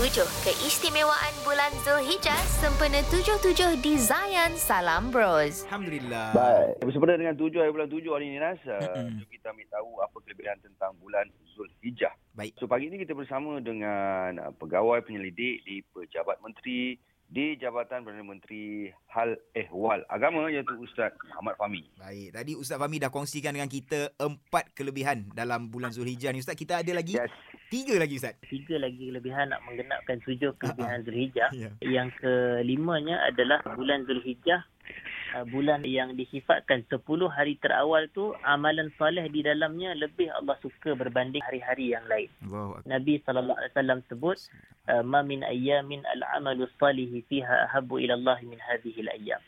7. Keistimewaan bulan Zulhijjah sempena 77 di Zayan. Salam Bros. Alhamdulillah. Baik. Bersempena dengan tujuh hari bulan tujuh hari ini, Nas. Uh, kita ambil tahu apa kelebihan tentang bulan Zulhijjah. Baik. So, pagi ini kita bersama dengan uh, pegawai penyelidik di Pejabat Menteri di Jabatan Perdana Menteri Hal Ehwal Agama iaitu Ustaz Muhammad Fahmi. Baik. Tadi Ustaz Fahmi dah kongsikan dengan kita empat kelebihan dalam bulan Zulhijjah ni. Ustaz, kita ada lagi Yes. Tiga lagi Ustaz. tiga lagi kelebihan nak menggenapkan tujuh kelebihan Zulhijjah. Ya. Yang kelimanya adalah bulan Zulhijjah uh, bulan yang disifatkan 10 hari terawal tu amalan soleh di dalamnya lebih Allah suka berbanding hari-hari yang lain. Wow. Nabi sallallahu alaihi wasallam sebut uh, ma min ayyamin al-amalu salih fiha ahabbu ila Allah min hadhihi al-ayyam.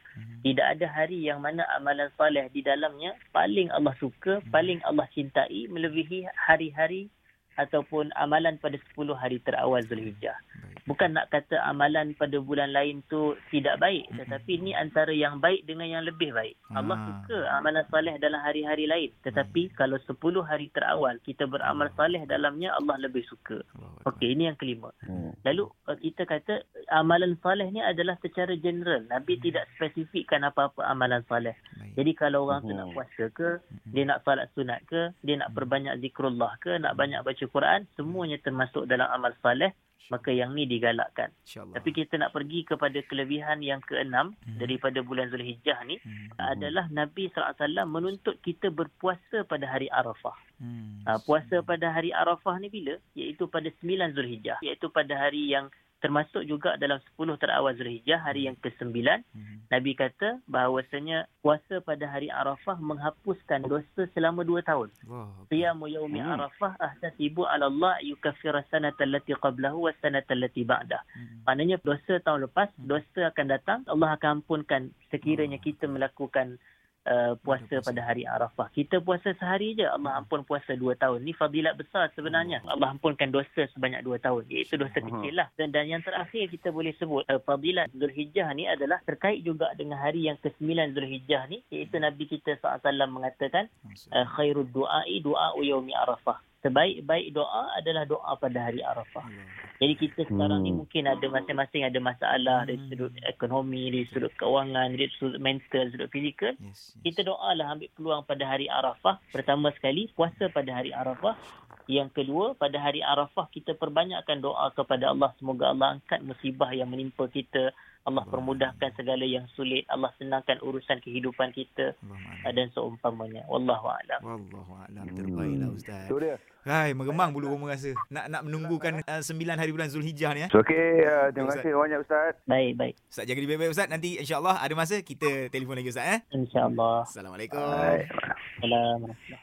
Tidak ada hari yang mana amalan soleh di dalamnya paling Allah suka, paling Allah cintai melebihi hari-hari ataupun amalan pada 10 hari terawal Zulhijjah. Baik. Bukan nak kata amalan pada bulan lain tu tidak baik, tetapi ini antara yang baik dengan yang lebih baik. Allah Ah. suka amalan soleh dalam hari-hari lain, tetapi kalau 10 hari terawal kita beramal soleh dalamnya Allah lebih suka. Okey, ini yang kelima. Hmm. Lalu uh, kita kata amalan soleh ni adalah secara general. Nabi Hmm. tidak spesifikkan apa-apa amalan soleh. Baik. Jadi kalau orang tu Mhm. nak puasa ke, Mm-mm. dia nak salat sunat ke, dia nak perbanyak zikrullah ke, nak banyak baca Quran, semuanya termasuk dalam amal soleh, maka yang ni digalakkan. Tapi kita nak pergi kepada kelebihan yang keenam daripada bulan Zulhijjah ni Hmm. adalah Nabi SAW menuntut kita berpuasa pada hari Arafah. Hmm. Ha, puasa pada hari Arafah ni bila? Iaitu pada 9 Zulhijjah. Iaitu pada hari yang termasuk juga dalam 10 terawal Zulhijjah, hari yang ke-9. Hmm. Nabi kata bahawasanya puasa pada hari Arafah menghapuskan dosa selama 2 tahun. Qiyamu yaumi Hmm. Arafah ahtasibu ala Allah yukaffira sanata allati qablahu wa sanata allati ba'dah. Hmm. Maknanya dosa tahun lepas, dosa akan datang, Allah akan ampunkan sekiranya Oh. kita melakukan uh, puasa pada hari Arafah. Kita puasa sehari je, Allah ampun puasa dua tahun. Ni fadilat besar sebenarnya. Allah ampunkan dosa sebanyak dua tahun. Iaitu dosa Hmm. kecil lah. Dan, dan yang terakhir kita boleh sebut, uh, fadilat Zulhijjah ni adalah terkait juga dengan hari yang ke-9 Zulhijjah ni. Iaitu Nabi kita SAW mengatakan, uh, khairul du'ai du'a yaumi Arafah. Sebaik-baik doa adalah doa pada hari Arafah. Jadi kita sekarang ni Hmm. mungkin ada masing-masing ada masalah dari Hmm. sudut ekonomi, dari sudut kewangan, dari sudut mental, sudut fizikal. Yes, yes. Kita doalah ambil peluang pada hari Arafah. Pertama sekali puasa pada hari Arafah. Yang kedua pada hari Arafah kita perbanyakkan doa kepada Allah semoga Allah angkat musibah yang menimpa kita. Allah permudahkan segala yang sulit. Allah senangkan urusan kehidupan kita dan seumpamanya. Wallahu a'lam. Wallahu a'lam terbaiklah ustaz. Itu dia. Hai, mengemang bulu rumah rasa. Nak nak menunggukan uh, 9 hari bulan Zulhijjah ni eh. Okey. Uh, terima Ustaz. kasih banyak, Ustaz. Baik, baik. Ustaz jaga diri baik-baik ustaz. Nanti insya-Allah ada masa kita telefon lagi ustaz eh. InsyaAllah. Assalamualaikum. Assalamualaikum.